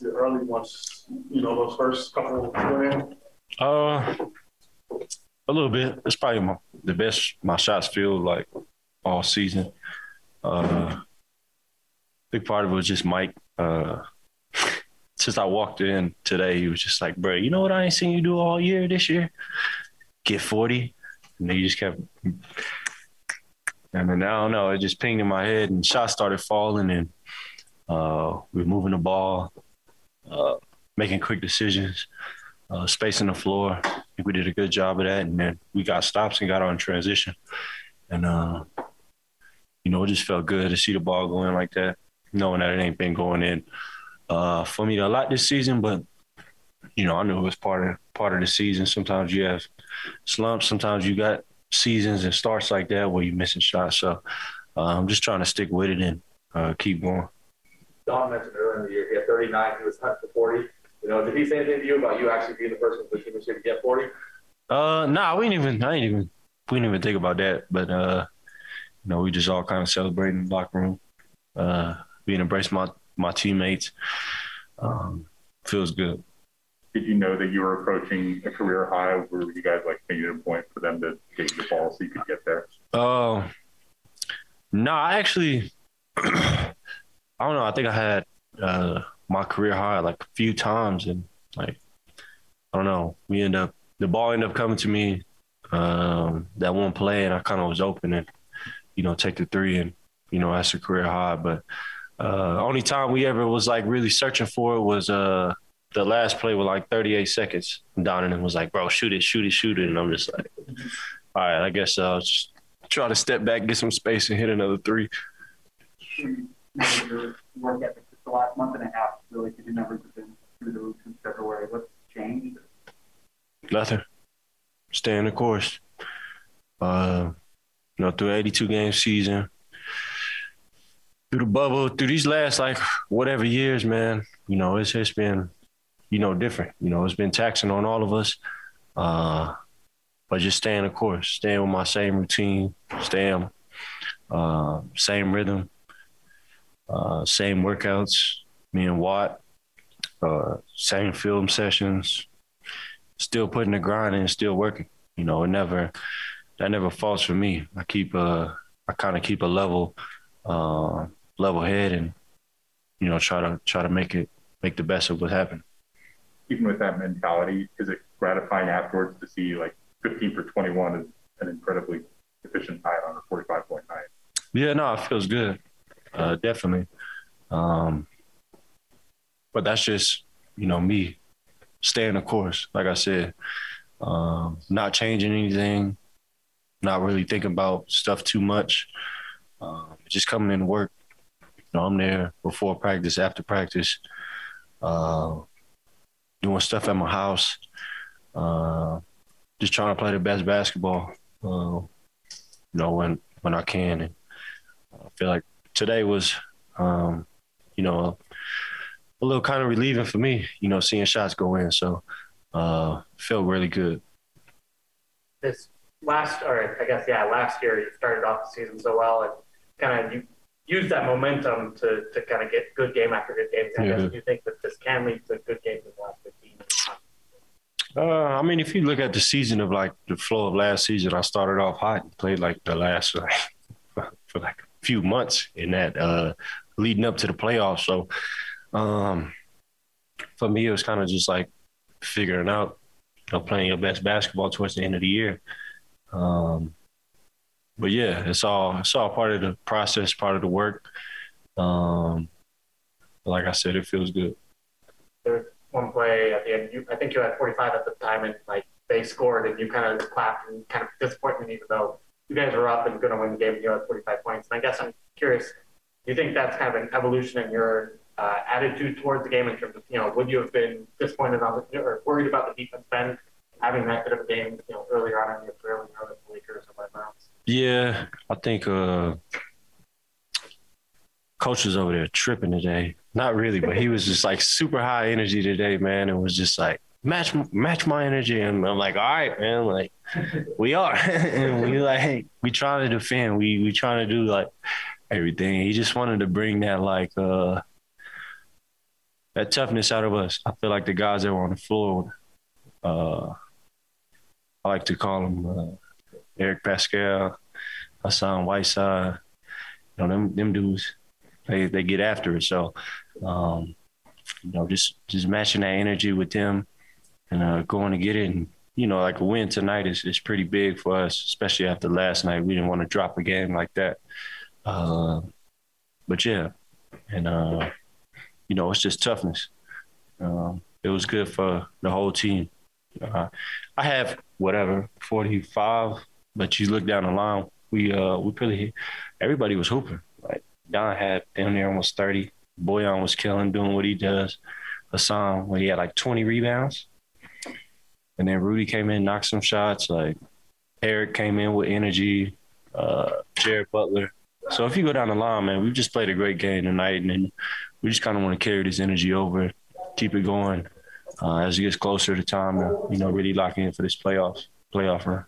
shots early once you know those first couple went? Uh, a little bit. It's probably my, the best my shots feel like all season. Uh, big part of it was just Mike. Uh, since I walked in today, he was just like, "Bro, you know what I ain't seen you do all year this year? Get 40." And then he just kept. And then I don't know, it just pinged in my head, and shots started falling, and uh, we were moving the ball, uh, making quick decisions, uh, spacing the floor. I think we did a good job of that, and then we got stops and got on transition, and uh, you know, it just felt good to see the ball going like that, knowing that it ain't been going in uh, for me a lot this season, but you know, I knew it was part of part of the season. Sometimes you have slumps. Sometimes you got seasons and starts like that where you're missing shots. So uh, I'm just trying to stick with it and uh, keep going. Don mentioned earlier in the year he had 39. He was hunting for 40. You know, did he say anything to you about you actually being the person with the team was to get 40? Uh, nah, we didn't even. I ain't even. We didn't even think about that. But uh, you know, we just all kind of celebrating in the locker room, uh, being embraced my my teammates. Um, feels good. Did you know that you were approaching a career high? Were you guys like making a point for them to get you the ball so you could get there? Oh, uh, no, I actually, I don't know. I think I had uh, my career high like a few times, and like I don't know. We end up the ball ended up coming to me um, that one play, and I kind of was open and you know take the three, and you know that's a career high. But uh, only time we ever was like really searching for it was uh, the last play with like 38 seconds. Donovan was like, "Bro, shoot it, shoot it, shoot it," and I'm just like, "All right, I guess I'll just try to step back, get some space, and hit another three. Your work ethic the last month and a half, really, because your numbers have been through the roof since February. What's changed? Nothing. Staying the course. Uh, you know, through 82 game season, through the bubble, through these last like whatever years, man, you know, it's it's been, you know, different. You know, it's been taxing on all of us. Uh, but just staying the course, staying with my same routine, staying uh, same rhythm, uh, same workouts. Me and Watt, uh, same film sessions, still putting the grind in, still working. You know, it never that never falls for me. I keep uh I kind of keep a level uh, level head and you know try to try to make it make the best of what happened. Even with that mentality, is it gratifying afterwards to see like 15 for 21 is an incredibly efficient night on a 45.9? Yeah, no, it feels good. Uh, definitely. Um, but that's just, you know, me staying the course. Like I said, um, not changing anything, not really thinking about stuff too much. Um, just coming in work. You know, I'm there before practice, after practice, uh, doing stuff at my house, uh, just trying to play the best basketball. Uh, you know, when when I can, and I feel like today was, um, you know, a little kind of relieving for me. You know, seeing shots go in, so uh, felt really good. This last, or I guess yeah, last year you started off the season so well, and kind of you used that momentum to to kind of get good game after good game. I yeah. guess you think that this can lead to good games in the last 15 uh, I mean, if you look at the season of like the flow of last season, I started off hot and played like the last like, for like few months in that uh, leading up to the playoffs. So um, for me, it was kind of just like figuring out, you know, playing your best basketball towards the end of the year. Um, but yeah, it's all it's all part of the process, part of the work. Um, like I said, it feels good. There's one play at the end. You, I think you had 45 at the time, and like they scored, and you kind of clapped and kind of disappointment, even though you guys were up and going to win the game, and you had 45 points. And I guess I'm curious, do you think that's kind of an evolution in your uh, attitude towards the game in terms of, you know, would you have been disappointed on the, or worried about the defense then having that bit of a game, you know, earlier on in your career when you were with the Lakers or whatever else? Yeah, I think uh, coach was over there tripping today. Not really, but he was just like super high energy today, man. It was just like match match my energy, and I'm like, all right, man, like we are, and we like we trying to defend, we we trying to do like everything. He just wanted to bring that like uh that toughness out of us. I feel like the guys that were on the floor, uh, I like to call them uh, Eric Paschall, Hassan Whiteside. You know, them them dudes, they they get after it. So, um, you know, just just matching that energy with them and uh, going to get it. And you know, like a win tonight is is pretty big for us, especially after last night. We didn't want to drop a game like that. Uh, but yeah, and uh, you know, it's just toughness. Um, it was good for the whole team. Uh, I have whatever forty five, but you look down the line, we uh we pretty everybody was hooping. Like Don had down there almost thirty. Bojan was killing, doing what he does. Hassan, when he had like twenty rebounds, and then Rudy came in, knocked some shots. Like Eric came in with energy. Uh, Jared Butler. So if you go down the line, man, we've just played a great game tonight, and we just kind of want to carry this energy over, keep it going uh, as it gets closer to time to you know really lock in for this playoffs playoff run.